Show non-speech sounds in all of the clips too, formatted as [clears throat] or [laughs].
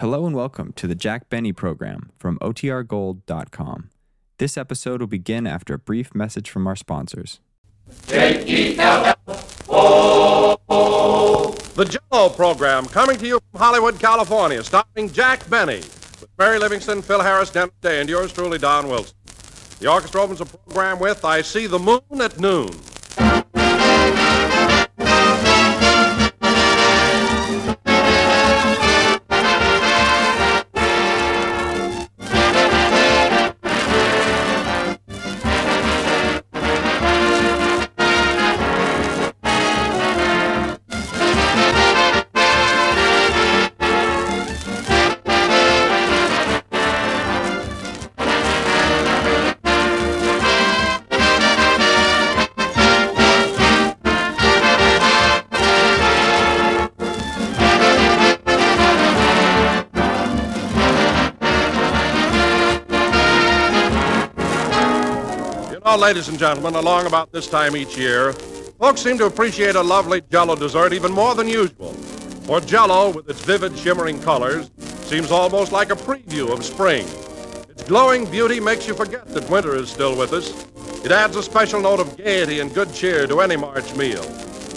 Hello and welcome to the Jack Benny program from OTRGold.com. This episode will begin after a brief message from our sponsors. The Jello program coming to you from Hollywood, California, starring Jack Benny with Mary Livingstone, Phil Harris, Dennis Day, and yours truly, Don Wilson. The orchestra opens the program with I See the Moon at Noon. Know, ladies and gentlemen, along about this time each year, folks seem to appreciate a lovely Jello dessert even more than usual. For Jello, with its vivid, shimmering colors, seems almost like a preview of spring. Its glowing beauty makes you forget that winter is still with us. It adds a special note of gaiety and good cheer to any March meal.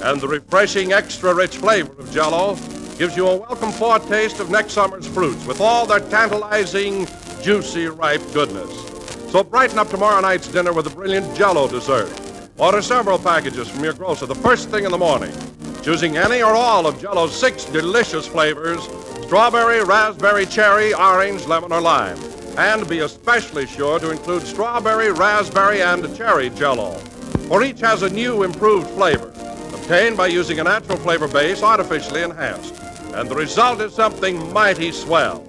And the refreshing, extra rich flavor of Jello gives you a welcome foretaste of next summer's fruits with all their tantalizing, juicy, ripe goodness. So brighten up tomorrow night's dinner with a brilliant Jello dessert. Order several packages from your grocer the first thing in the morning, choosing any or all of Jello's six delicious flavors: strawberry, raspberry, cherry, orange, lemon, or lime. And be especially sure to include strawberry, raspberry, and cherry Jello, for each has a new, improved flavor, obtained by using a natural flavor base artificially enhanced. And the result is something mighty swell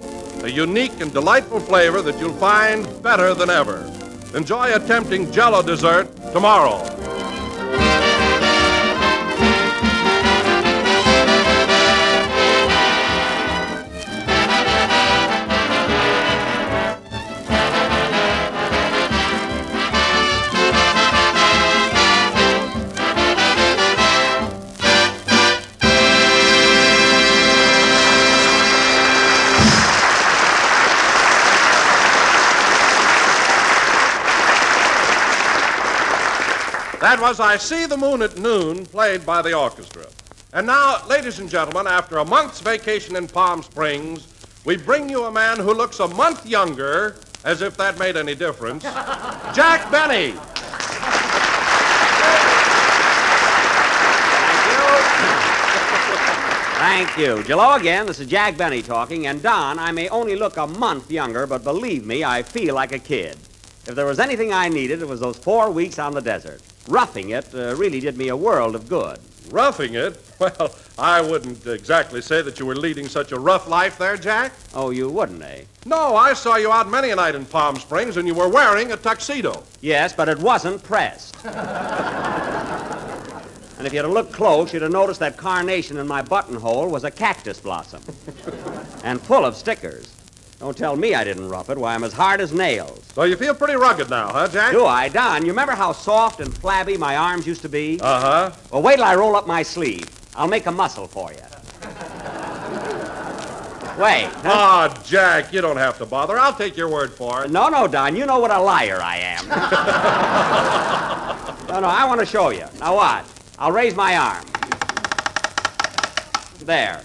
a unique and delightful flavor that you'll find better than ever. Enjoy a tempting jello dessert tomorrow. That was I See the Moon at Noon, played by the orchestra. And now, ladies and gentlemen, after a month's vacation in Palm Springs, we bring you a man who looks a month younger, as if that made any difference, [laughs] Jack Benny. Thank you. Hello again. This is Jack Benny talking. And Don, I may only look a month younger, but believe me, I feel like a kid. If there was anything I needed, it was those four weeks on the desert. Roughing it uh, really did me a world of good. Roughing it? [laughs] Well, I wouldn't exactly say that you were leading such a rough life there, Jack. Oh, you wouldn't, eh? No, I saw you out many a night in Palm Springs, and you were wearing a tuxedo. Yes, but it wasn't pressed. [laughs] and if you'd have looked close, you'd have noticed that carnation in my buttonhole was a cactus blossom. [laughs] and full of stickers. Don't tell me I didn't rough it. Why, I'm as hard as nails. So you feel pretty rugged now, huh, Jack? Do I, Don? You remember how soft and flabby my arms used to be? Uh huh. Well, wait till I roll up my sleeve. I'll make a muscle for you. Wait. Ah, Jack, you don't have to bother. I'll take your word for it. No, no, Don. You know what a liar I am. [laughs] no, no, I want to show you. Now, what? I'll raise my arm. There.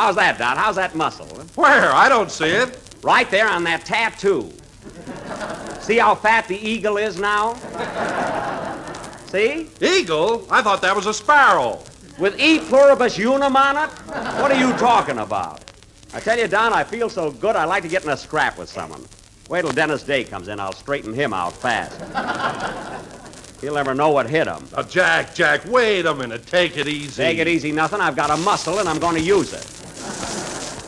How's that, Don? How's that muscle? Where? I don't see it. Right there on that tattoo. See how fat the eagle is now? See? Eagle? I thought that was a sparrow. With E pluribus unum on it? What are you talking about? I tell you, Don, I feel so good I'd like to get in a scrap with someone. Wait till Dennis Day comes in, I'll straighten him out fast. He'll never know what hit him. Now, Jack, Jack, wait a minute. Take it easy. Take it easy, nothing. I've got a muscle and I'm going to use it.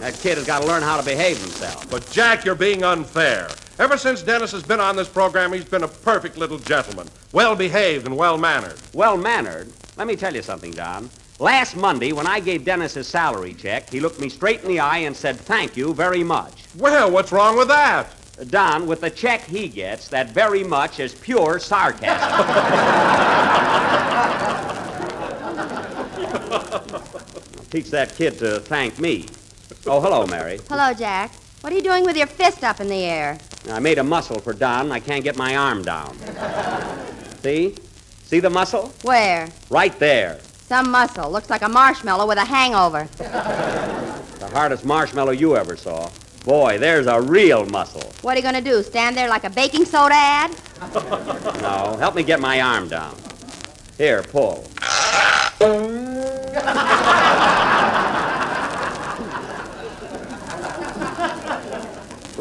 That kid has got to learn how to behave himself. But, Jack, you're being unfair. Ever since Dennis has been on this program, he's been a perfect little gentleman. Well behaved and well mannered. Well mannered. Let me tell you something, Don. Last Monday, when I gave Dennis his salary check, he looked me straight in the eye and said, Thank you very much. Well, what's wrong with that? Don, with the check he gets, that very much is pure sarcasm. [laughs] Teach that kid to thank me. Oh, hello, Mary. Hello, Jack. What are you doing with your fist up in the air? I made a muscle for Don, and I can't get my arm down. See? See the muscle? Where? Right there. Some muscle. Looks like a marshmallow with a hangover. The hardest marshmallow you ever saw. Boy, there's a real muscle. What are you going to do? Stand there like a baking soda ad? [laughs] No, help me get my arm down. Here, pull. [laughs]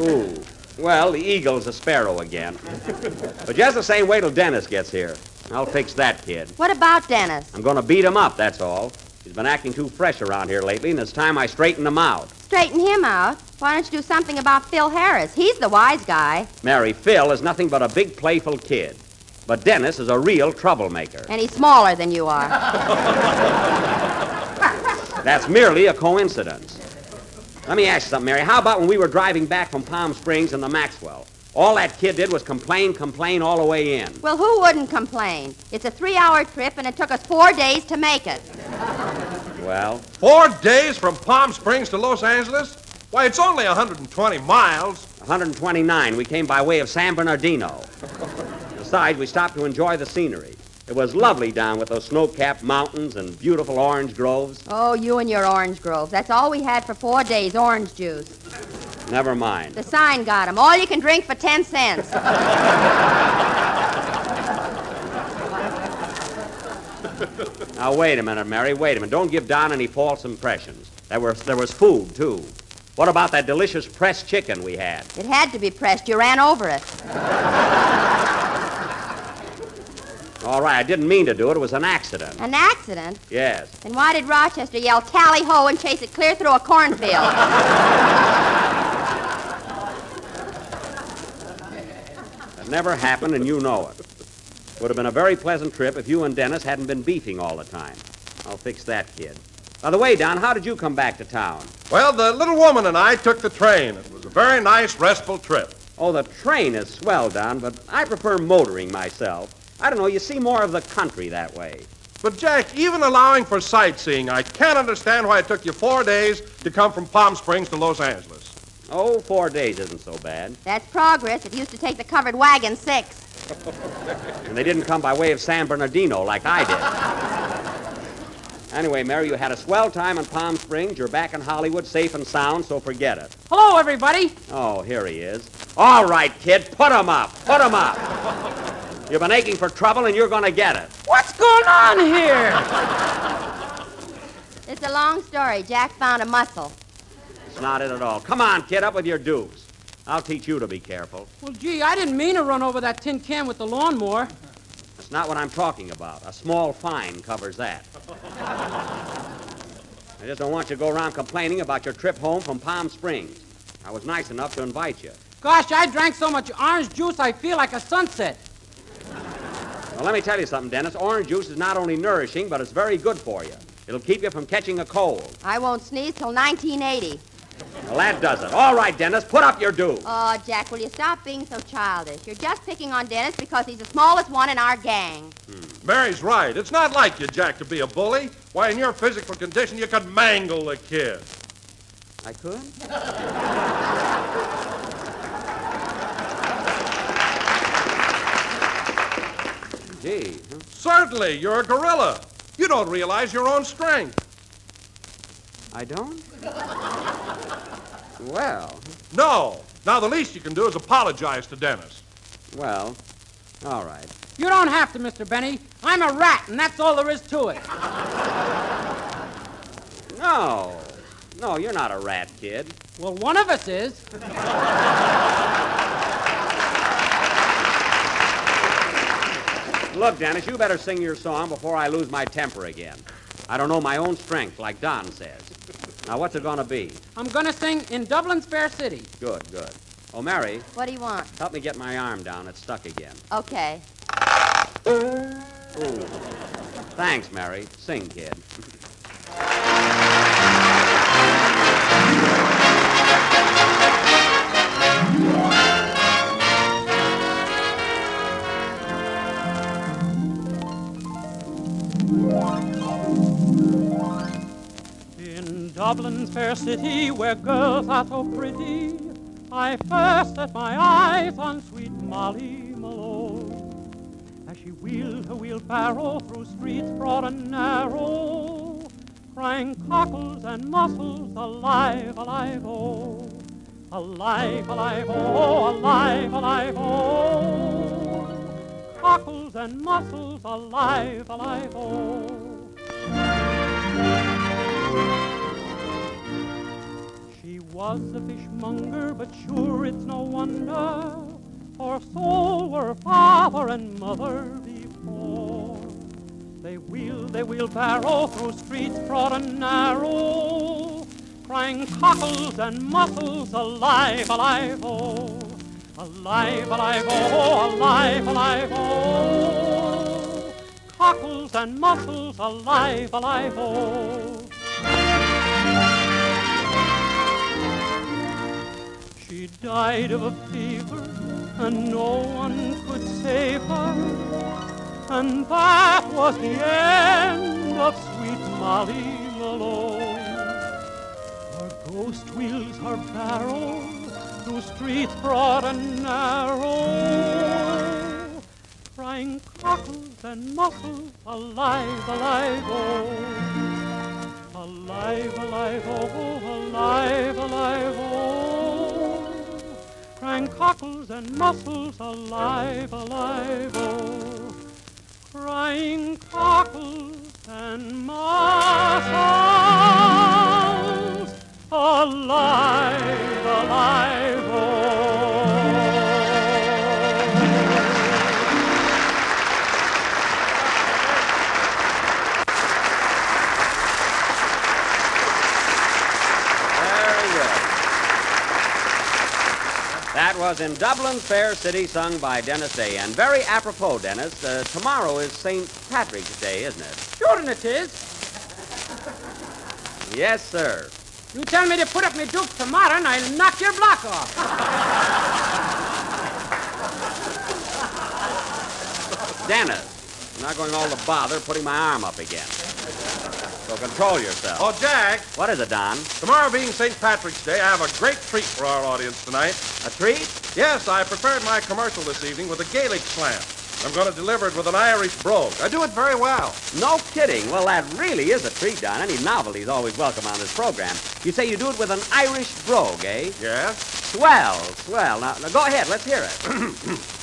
Ooh. Well, the eagle's a sparrow again. But just the same, wait till Dennis gets here. I'll fix that kid. What about Dennis? I'm going to beat him up, that's all. He's been acting too fresh around here lately, and it's time I straighten him out. Straighten him out. Why don't you do something about Phil Harris? He's the wise guy, Mary, Phil is nothing but a big, playful kid. But Dennis is a real troublemaker. and he's smaller than you are. [laughs] That's merely a coincidence. Let me ask you something, Mary. How about when we were driving back from Palm Springs in the Maxwell? All that kid did was complain, complain all the way in. Well, who wouldn't complain? It's a three-hour trip, and it took us four days to make it. Well, Four days from Palm Springs to Los Angeles? Why, it's only 120 miles. 129, we came by way of San Bernardino. Besides, we stopped to enjoy the scenery. It was lovely down with those snow-capped mountains and beautiful orange groves. Oh, you and your orange groves. That's all we had for four days, orange juice. Never mind. The sign got 'em. All you can drink for ten cents. [laughs] Now, wait a minute, Mary. Wait a minute. Don't give Don any false impressions. There was, there was food, too. What about that delicious pressed chicken we had? It had to be pressed. You ran over it. [laughs] All right, I didn't mean to do it. It was an accident. An accident? Yes. Then why did Rochester yell tally ho and chase it clear through a cornfield? [laughs] That never happened, and you know it. Would have been a very pleasant trip if you and Dennis hadn't been beefing all the time. I'll fix that, kid. By the way, Don, how did you come back to town? Well, the little woman and I took the train. It was a very nice, restful trip. Oh, the train is swell, Don, but I prefer motoring myself. I don't know, you see more of the country that way. But, Jack, even allowing for sightseeing, I can't understand why it took you four days to come from Palm Springs to Los Angeles. Oh, four days isn't so bad. That's progress. It used to take the covered wagon six. [laughs] And they didn't come by way of San Bernardino like I did. [laughs] Anyway, Mary, you had a swell time in Palm Springs. You're back in Hollywood safe and sound, so forget it. Hello, everybody. Oh, here he is. All right, kid, put him up. Put him up. [laughs] You've been aching for trouble, and you're going to get it. What's going on here? It's a long story. Jack found a muscle. It's not it at all. Come on, kid, up with your dukes. I'll teach you to be careful. Well, gee, I didn't mean to run over that tin can with the lawnmower. That's not what I'm talking about. A small fine covers that. I just don't want you to go around complaining about your trip home from Palm Springs. I was nice enough to invite you. Gosh, I drank so much orange juice I feel like a sunset. Well, let me tell you something, Dennis. Orange juice is not only nourishing, but it's very good for you. It'll keep you from catching a cold. I won't sneeze till 1980. Well, that does it. All right, Dennis, put up your due. Oh, Jack, will you stop being so childish? You're just picking on Dennis because he's the smallest one in our gang. Hmm. Mary's right. It's not like you, Jack, to be a bully. Why, in your physical condition, you could mangle the kid. I could? [laughs] Gee, huh? Certainly, you're a gorilla. You don't realize your own strength. I don't? Well, No. Now, the least you can do is apologize to Dennis. well, all right. You don't have to, Mr. Benny. I'm a rat, and that's all there is to it. No, no, you're not a rat, kid. Well, one of us is. Look, Dennis, you better sing your song before I lose my temper again. I don't know my own strength, like Don says. Now, what's it gonna be? I'm gonna sing in Dublin's Fair City. Good, good. Oh, Mary, What do you want? help me get my arm down. It's stuck again. Okay. Ooh. Thanks, Mary. Sing, kid. [laughs] Dublin's fair city where girls are so pretty, I first set my eyes on sweet Molly Malone. As she wheeled her wheelbarrow through streets broad and narrow, crying cockles and mussels, alive, alive, oh. Alive, alive, oh, alive, alive, oh. Cockles and mussels, alive, alive, oh. Was a fishmonger, but sure it's no wonder, for so were father and mother before. They wheeled their wheelbarrow through streets broad and narrow, crying cockles and mussels, alive, alive, oh. Alive, alive, oh, alive, alive, oh. Cockles and mussels, alive, alive, oh. Died of a fever, and no one could save her. And that was the end of sweet Molly Malone. Her ghost wheels her barrow through streets broad and narrow, crying cockles and mussels, alive, alive, oh. Alive, alive, oh, alive, alive, oh. Crying cockles and mussels, alive, alive, oh. Crying cockles and mussels, alive, alive, oh. Was in Dublin's Fair City, sung by Dennis Day. And very apropos, Dennis, uh, tomorrow is St. Patrick's Day, isn't it? Sure and it is. Yes, sir. You tell me to put up my duke tomorrow, and I'll knock your block off. Dennis, I'm not going all the bother putting my arm up again. So control yourself. Oh, Jack, What is it, Don? tomorrow being St. Patrick's Day, I have a great treat for our audience tonight. A treat? Yes, I prepared my commercial this evening with a Gaelic slant. I'm going to deliver it with an Irish brogue. I do it very well. No kidding. Well, that really is a treat, Don. Any novelty is always welcome on this program. You say you do it with an Irish brogue, eh? Yes? Swell, swell. Now, now go ahead. Let's hear it. [clears throat]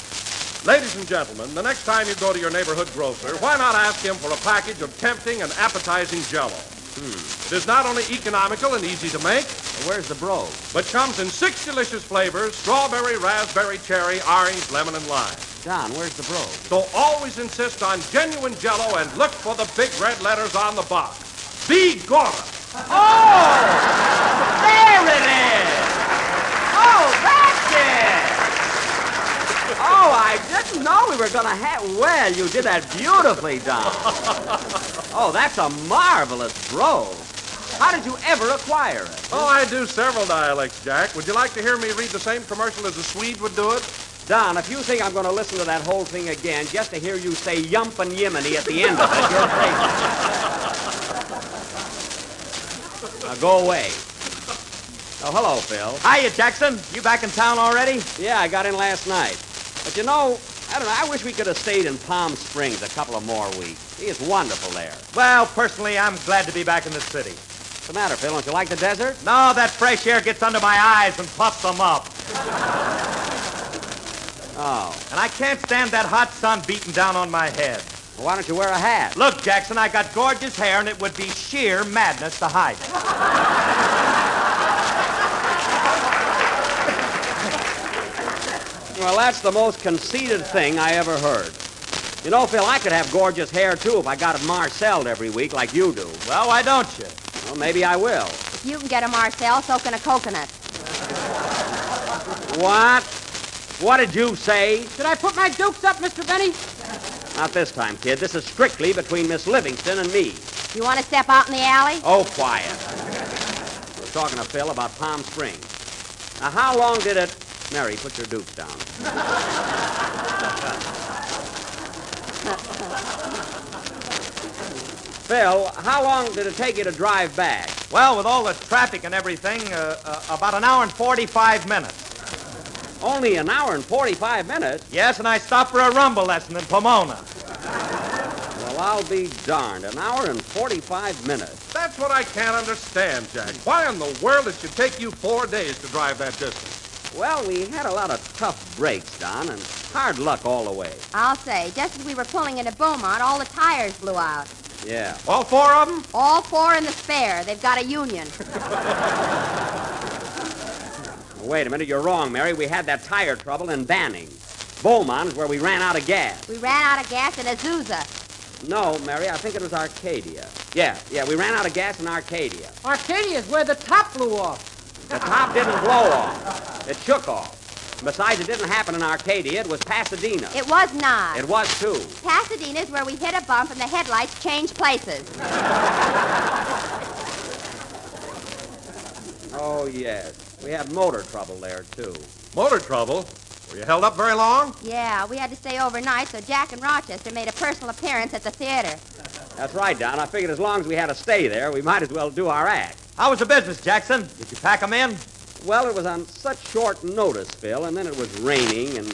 Ladies and gentlemen, the next time you go to your neighborhood grocer, why not ask him for a package of tempting and appetizing jello? It is not only economical and easy to make, Where's the brogue? but comes in six delicious flavors strawberry, raspberry, cherry, orange, lemon, and lime. Don, where's the brogue? So always insist on genuine jello and look for the big red letters on the box. Be Gora. There oh it is! Oh, that's it! Oh, Oh, I didn't know we were going to have. Well, you did that beautifully, Don. [laughs] Oh, that's a marvelous brogue. How did you ever acquire it? Oh, I do several dialects, Jack. Would you like to hear me read the same commercial as a Swede would do it? Don, if you think I'm going to listen to that whole thing again just to hear you say yump and yiminy at the end of it, you're [laughs] crazy. Now go away. Oh, hello, Phil. Hiya, Jackson. You back in town already? Yeah, I got in last night. But you know, I don't know, I wish we could have stayed in Palm Springs a couple of more weeks. It's wonderful there. Well, personally, I'm glad to be back in the city. What's the matter, Phil? Don't you like the desert? No, that fresh air gets under my eyes and puffs them up. [laughs] Oh. And I can't stand that hot sun beating down on my head. Well, why don't you wear a hat? Look, Jackson, I got gorgeous hair, and it would be sheer madness to hide it. [laughs] Well, that's the most conceited thing I ever heard. You know, Phil, I could have gorgeous hair, too, if I got it marcelled every week like you do. Well, why don't you? Well, maybe I will. If you can get a Marcel, so can a coconut. What? What did you say? Did I put my dukes up, Mr. Benny? Not this time, kid. This is strictly between Miss Livingstone and me. You want to step out in the alley? Oh, quiet. We're talking to Phil about Palm Springs. Now, how long did it... Mary, put your dukes down. [laughs] Phil, how long did it take you to drive back? Well, with all the traffic and everything, uh, uh, about an hour and 45 minutes. Only an hour and 45 minutes? Yes, and I stopped for a rhumba lesson in Pomona. Well, I'll be darned. An hour and 45 minutes. That's what I can't understand, Jack. Why in the world it should take you four days to drive that distance? Well, we had a lot of tough breaks, Don, and hard luck all the way. I'll say, just as we were pulling into Beaumont, all the tires blew out. Yeah. All four of them? All four in the spare. They've got a union. [laughs] Wait a minute, you're wrong, Mary. We had that tire trouble in Banning. Beaumont is where we ran out of gas. We ran out of gas in Azusa. No, Mary, I think it was Arcadia. Yeah, yeah, we ran out of gas in Arcadia. Arcadia's where the top blew off. The top didn't blow off. It shook off. Besides, it didn't happen in Arcadia. It was Pasadena. It was not. It was, too. Pasadena's where we hit a bump and the headlights changed places. [laughs] Oh, yes. We had motor trouble there, too. Motor trouble? Were you held up very long? Yeah, we had to stay overnight, so Jack and Rochester made a personal appearance at the theater. That's right, Don. I figured as long as we had to stay there, we might as well do our act. How was the business, Jackson? Did you pack 'em in? Well, it was on such short notice, Phil, and then it was raining, and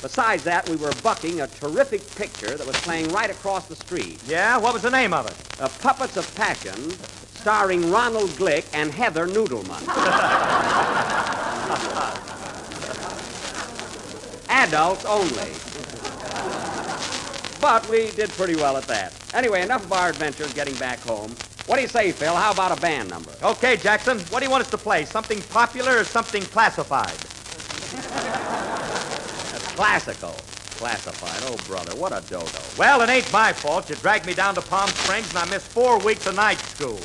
besides that, we were bucking a terrific picture that was playing right across the street. Yeah, what was the name of it? Uh, Puppets of Passion, starring Ronald Glick and Heather Noodleman. [laughs] Adults only. But we did pretty well at that. Anyway, enough of our adventures getting back home. What do you say, Phil? How about a band number? Okay, Jackson, what do you want us to play? Something popular or something classified? Classical. Classified. Oh, brother, what a dodo. Well, it ain't my fault. You dragged me down to Palm Springs and I missed four weeks of night school.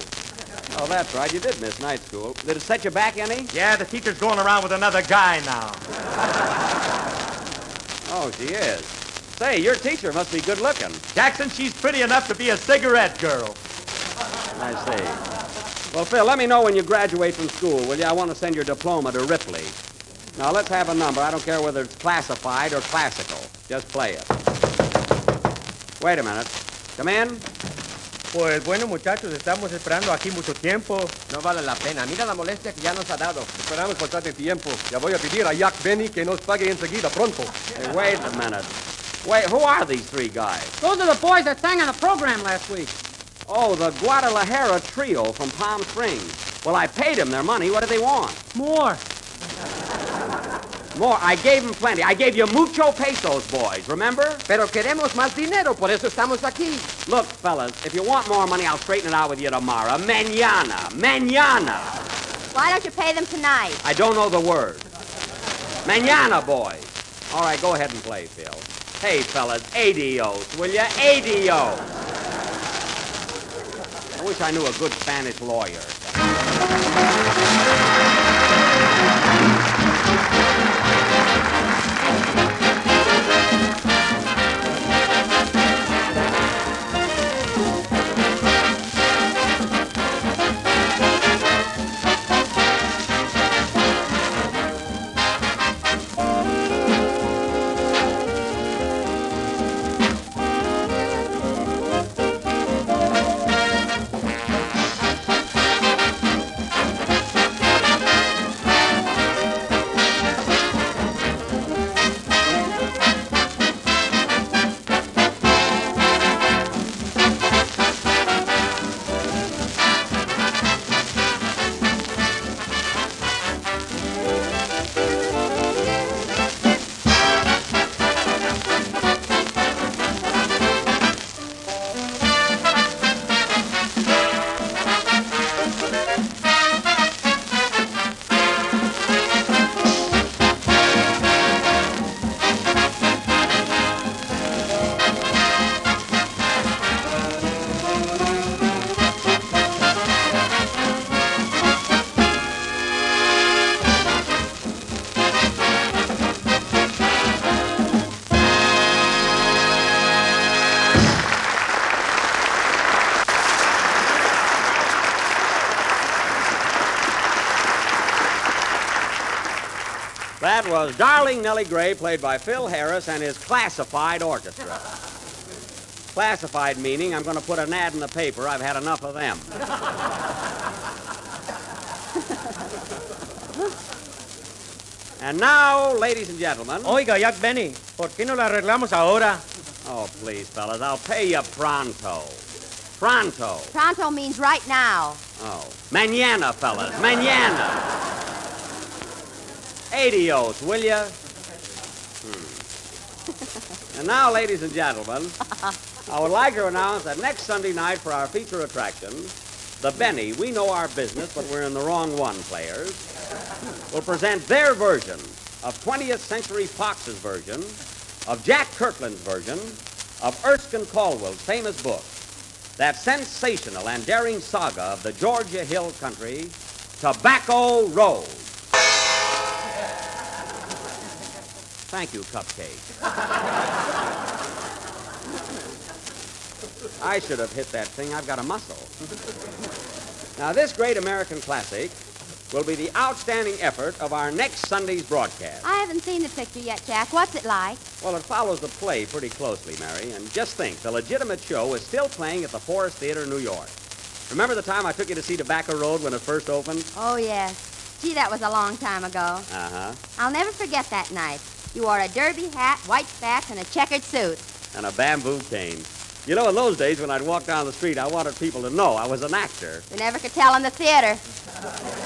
Oh, that's right. You did miss night school. Did it set you back any? Yeah, the teacher's going around with another guy now. Oh, she is. Say, your teacher must be good looking. Jackson, she's pretty enough to be a cigarette girl. I see. Well, Phil, let me know when you graduate from school, will you? I want to send your diploma to Ripley. Now, let's have a number. I don't care whether it's classified or classical. Just play it. Wait a minute. Come in. Pues bueno, muchachos, estamos esperando aquí mucho tiempo. No vale la pena. Mira la molestia que ya nos ha dado. Esperamos bastante tiempo. Ya voy a pedir a Jack Benny que nos pague enseguida, pronto. Hey, wait a minute. Wait, who are these three guys? Those are the boys that sang on the program last week. Oh, the Guadalajara Trio from Palm Springs. Well, I paid them their money. What do they want? More. More. I gave them plenty. I gave you mucho pesos, boys. Remember? Pero queremos más dinero, por eso estamos aquí. Look, fellas, if you want more money, I'll straighten it out with you tomorrow. Mañana. Mañana. Why don't you pay them tonight? I don't know the word. Mañana, boys. All right, go ahead and play, Phil. Hey, fellas, adios, will you? Adios. I wish I knew a good Spanish lawyer. was Darling Nellie Gray, played by Phil Harris and his classified orchestra. classified meaning I'm going to put an ad in the paper. I've had enough of them. [laughs] and now, ladies and gentlemen. Oiga, Jack Benny, ¿por qué no la arreglamos ahora? Oh, please, fellas, I'll pay you pronto. Pronto. Pronto means right now. Oh. Mañana, fellas. Mañana. Adios, will you? Hmm. and now, ladies and gentlemen, I would like to announce that next Sunday night for our feature attraction, the Benny, we know our business, but we're in the wrong one players, will present their version of 20th Century Fox's version, of Jack Kirkland's version, of Erskine Caldwell's famous book, that sensational and daring saga of the Georgia Hill Country, Tobacco Road. Thank you, Cupcake. I should have hit that thing. I've got a muscle. now, this great American classic will be the outstanding effort of our next Sunday's broadcast. I haven't seen the picture yet, Jack. What's it like? Well, it follows the play pretty closely, Mary. And just think, the legitimate show is still playing at the Forrest Theater, in New York. Remember the time I took you to see Tobacco Road when it first opened? Oh, yes. Gee, that was a long time ago. Uh huh. I'll never forget that night. You wore a derby hat, white spats, and a checkered suit. And a bamboo cane. You know, in those days when I'd walk down the street, I wanted people to know I was an actor. They never could tell in the theater. [laughs]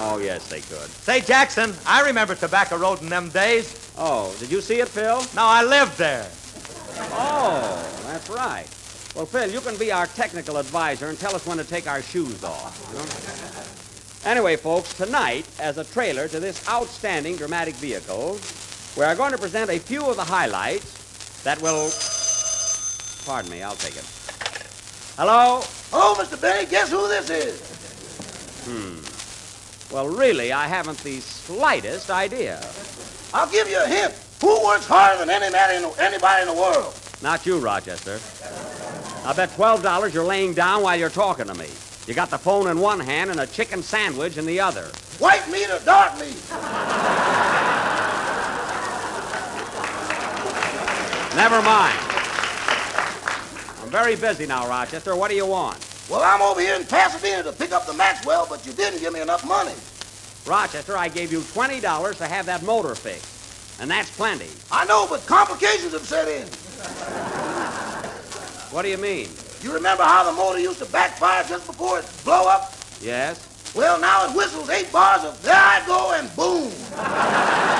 Oh, yes, they could. Say, Jackson, I remember Tobacco Road in them days. Oh, did you see it, Phil? No, I lived there. Oh, that's right. Well, Phil, you can be our technical advisor and tell us when to take our shoes off. you know? Anyway, folks, tonight, as a trailer to this outstanding dramatic vehicle, we are going to present a few of the highlights that will. Pardon me, I'll take it. Hello? Oh, Mr. Benny, guess who this is? Hmm. Well, really, I haven't the slightest idea. I'll give you a hint. Who works harder than anybody in the, anybody in the world? Not you, Rochester. I bet $12 you're laying down while you're talking to me. You got the phone in one hand and a chicken sandwich in the other. White meat or dark meat? Never mind. I'm very busy now, Rochester. What do you want? Well, I'm over here in Pasadena to pick up the Maxwell, but you didn't give me enough money. Rochester, I gave you $20 to have that motor fixed. And that's plenty. I know, but complications have set in. What do you mean? You remember how the motor used to backfire just before it blow up? Yes? Well, now it whistles eight bars of there I go and boom.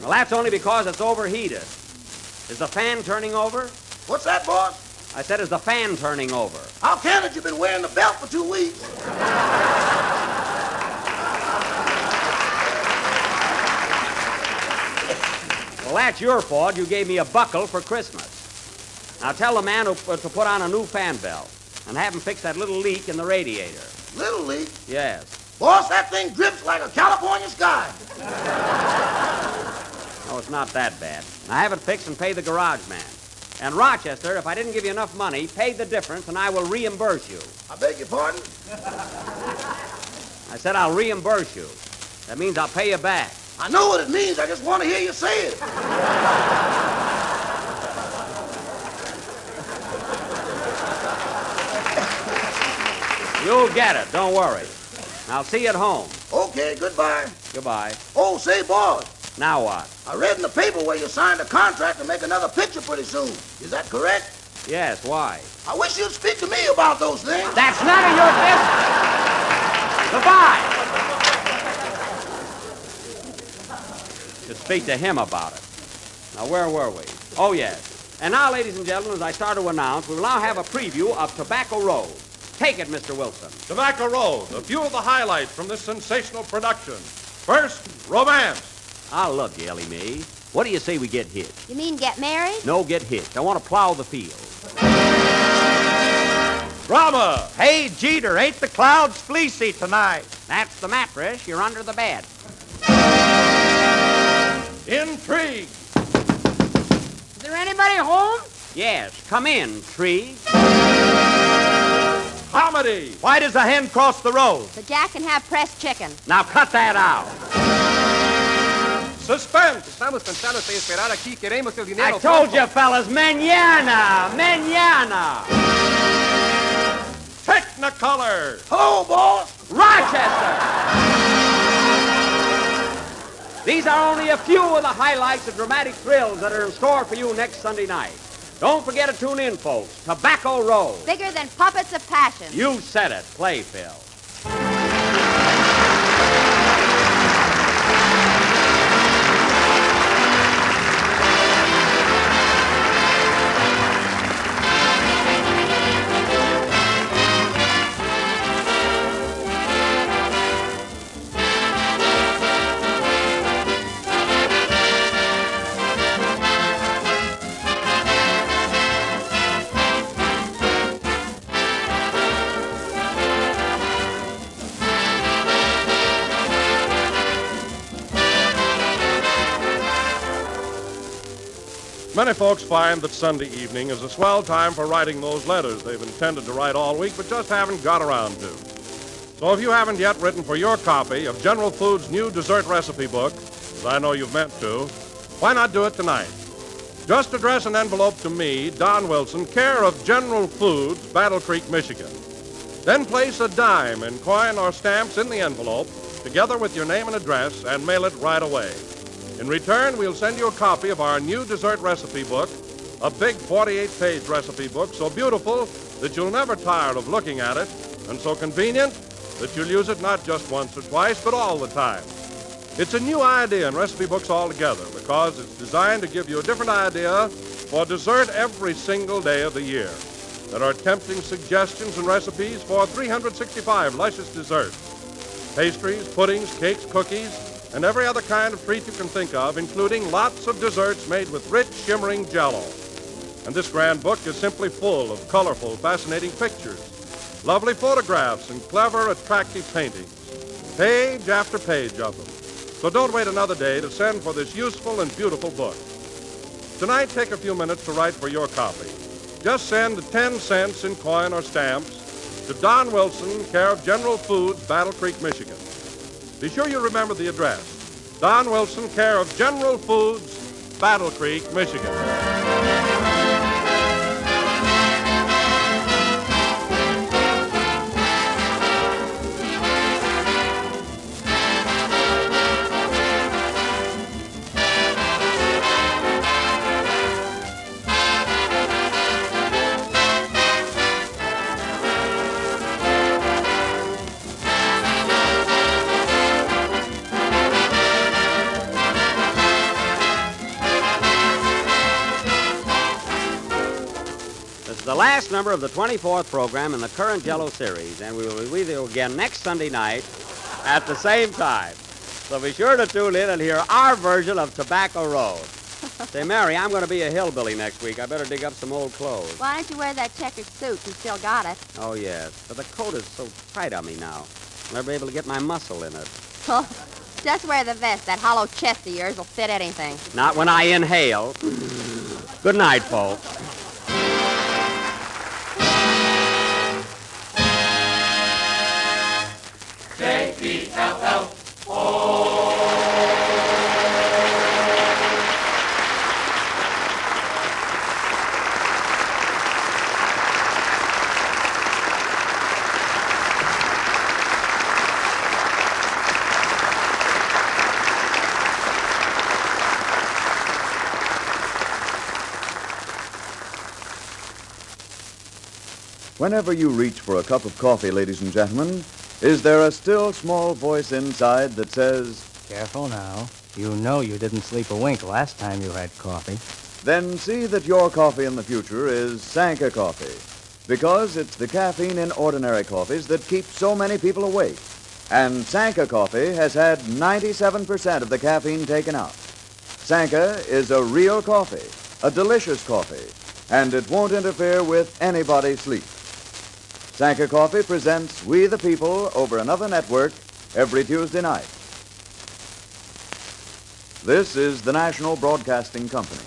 Well, that's only because it's overheated. Is the fan turning over? What's that, boss? I said, is the fan turning over? How can it? You've been wearing the belt for two weeks. Well, that's your fault. You gave me a buckle for Christmas. Now tell the man who, uh, to put on a new fan belt and have him fix that little leak in the radiator. Little leak? Yes. Boss, that thing drips like a California sky. [laughs] Oh, it's not that bad. I have it fixed and pay the garage man. And Rochester, if I didn't give you enough money, pay the difference and I will reimburse you. I beg your pardon? I said I'll reimburse you. That means I'll pay you back. I know what it means. I just want to hear you say it. You'll get it. Don't worry. I'll see you at home. Okay, goodbye. Goodbye. Oh, say, boss, Now what? I read in the paper where you signed a contract to make another picture pretty soon. Is that correct? Yes, why? I wish you'd speak to me about those things. That's none of your business. Goodbye. To speak to him about it. Now, where were we? Oh, yes. And now, ladies and gentlemen, as I start to announce, we will now have a preview of Tobacco Road. Take it, Mr. Wilson. Tobacco Road, a few of the highlights from this sensational production. First, romance. I love you, Ellie Mae. What do you say we get hitched? You mean get married? No, get hitched. I want to plow the field. Drama. Hey, Jeeter, ain't the clouds fleecy tonight? That's the mattress. You're under the bed. Intrigue. Is there anybody home? Yes, come in, tree. Comedy. Why does a hen cross the road? So Jack can have pressed chicken. Now cut that out. Suspense. Estamos cansados de esperar aquí. Queremos el I told you, fellas, mañana, mañana. Technicolor. Hello, boss. Right These are only a few of the highlights of dramatic thrills that are in store for you next Sunday night. Don't forget to tune in, folks. Tobacco Road. Bigger than puppets of passion. You said it. Play, Phil. Many folks find that Sunday evening is a swell time for writing those letters they've intended to write all week but just haven't got around to. So if you haven't yet written for your copy of General Foods' new dessert recipe book, as I know you've meant to, why not do it tonight? Just address an envelope to me, Don Wilson, care of General Foods, Battle Creek, Michigan. Then place a dime in coin or stamps in the envelope, together with your name and address, and mail it right away. In return, we'll send you a copy of our new dessert recipe book, a big 48 page recipe book so beautiful that you'll never tire of looking at it, and so convenient that you'll use it not just once or twice, but all the time. It's a new idea in recipe books altogether because it's designed to give you a different idea for dessert every single day of the year. There are tempting suggestions and recipes for 365 luscious desserts pastries, puddings, cakes, cookies, and every other kind of treat you can think of, including lots of desserts made with rich, shimmering jello. And this grand book is simply full of colorful, fascinating pictures, lovely photographs, and clever, attractive paintings, page after page of them. So don't wait another day to send for this useful and beautiful book. Tonight, take a few minutes to write for your copy. Just send 10 cents in coin or stamps to Don Wilson, care of General Foods, Battle Creek, Michigan. Be sure you remember the address. Don Wilson, care of General Foods, Battle Creek, Michigan. Last number of the 24th program in the current Jello series, and we will be with you again next Sunday night at the same time. So be sure to tune in and hear our version of Tobacco Road. [laughs] Say, Mary, I'm going to be a hillbilly next week. I better dig up some old clothes. Why don't you wear that checkered suit? You still got it. Oh, yes. But the coat is so tight on me now. I'll never be able to get my muscle in it. Well, [laughs] just wear the vest. That hollow chest of yours will fit anything. Not when I inhale. [clears throat] Good night, folks. Whenever you reach for a cup of coffee, ladies and gentlemen, is there a still small voice inside that says, Careful now. You know you didn't sleep a wink last time you had coffee. then see that your coffee in the future is Sanka coffee? Because it's the caffeine in ordinary coffees that keeps so many people awake. And Sanka coffee has had 97% of the caffeine taken out. Sanka is a real coffee, a delicious coffee, and it won't interfere with anybody's sleep. Sanka Coffee presents We the People over another network every Tuesday night. This is the National Broadcasting Company.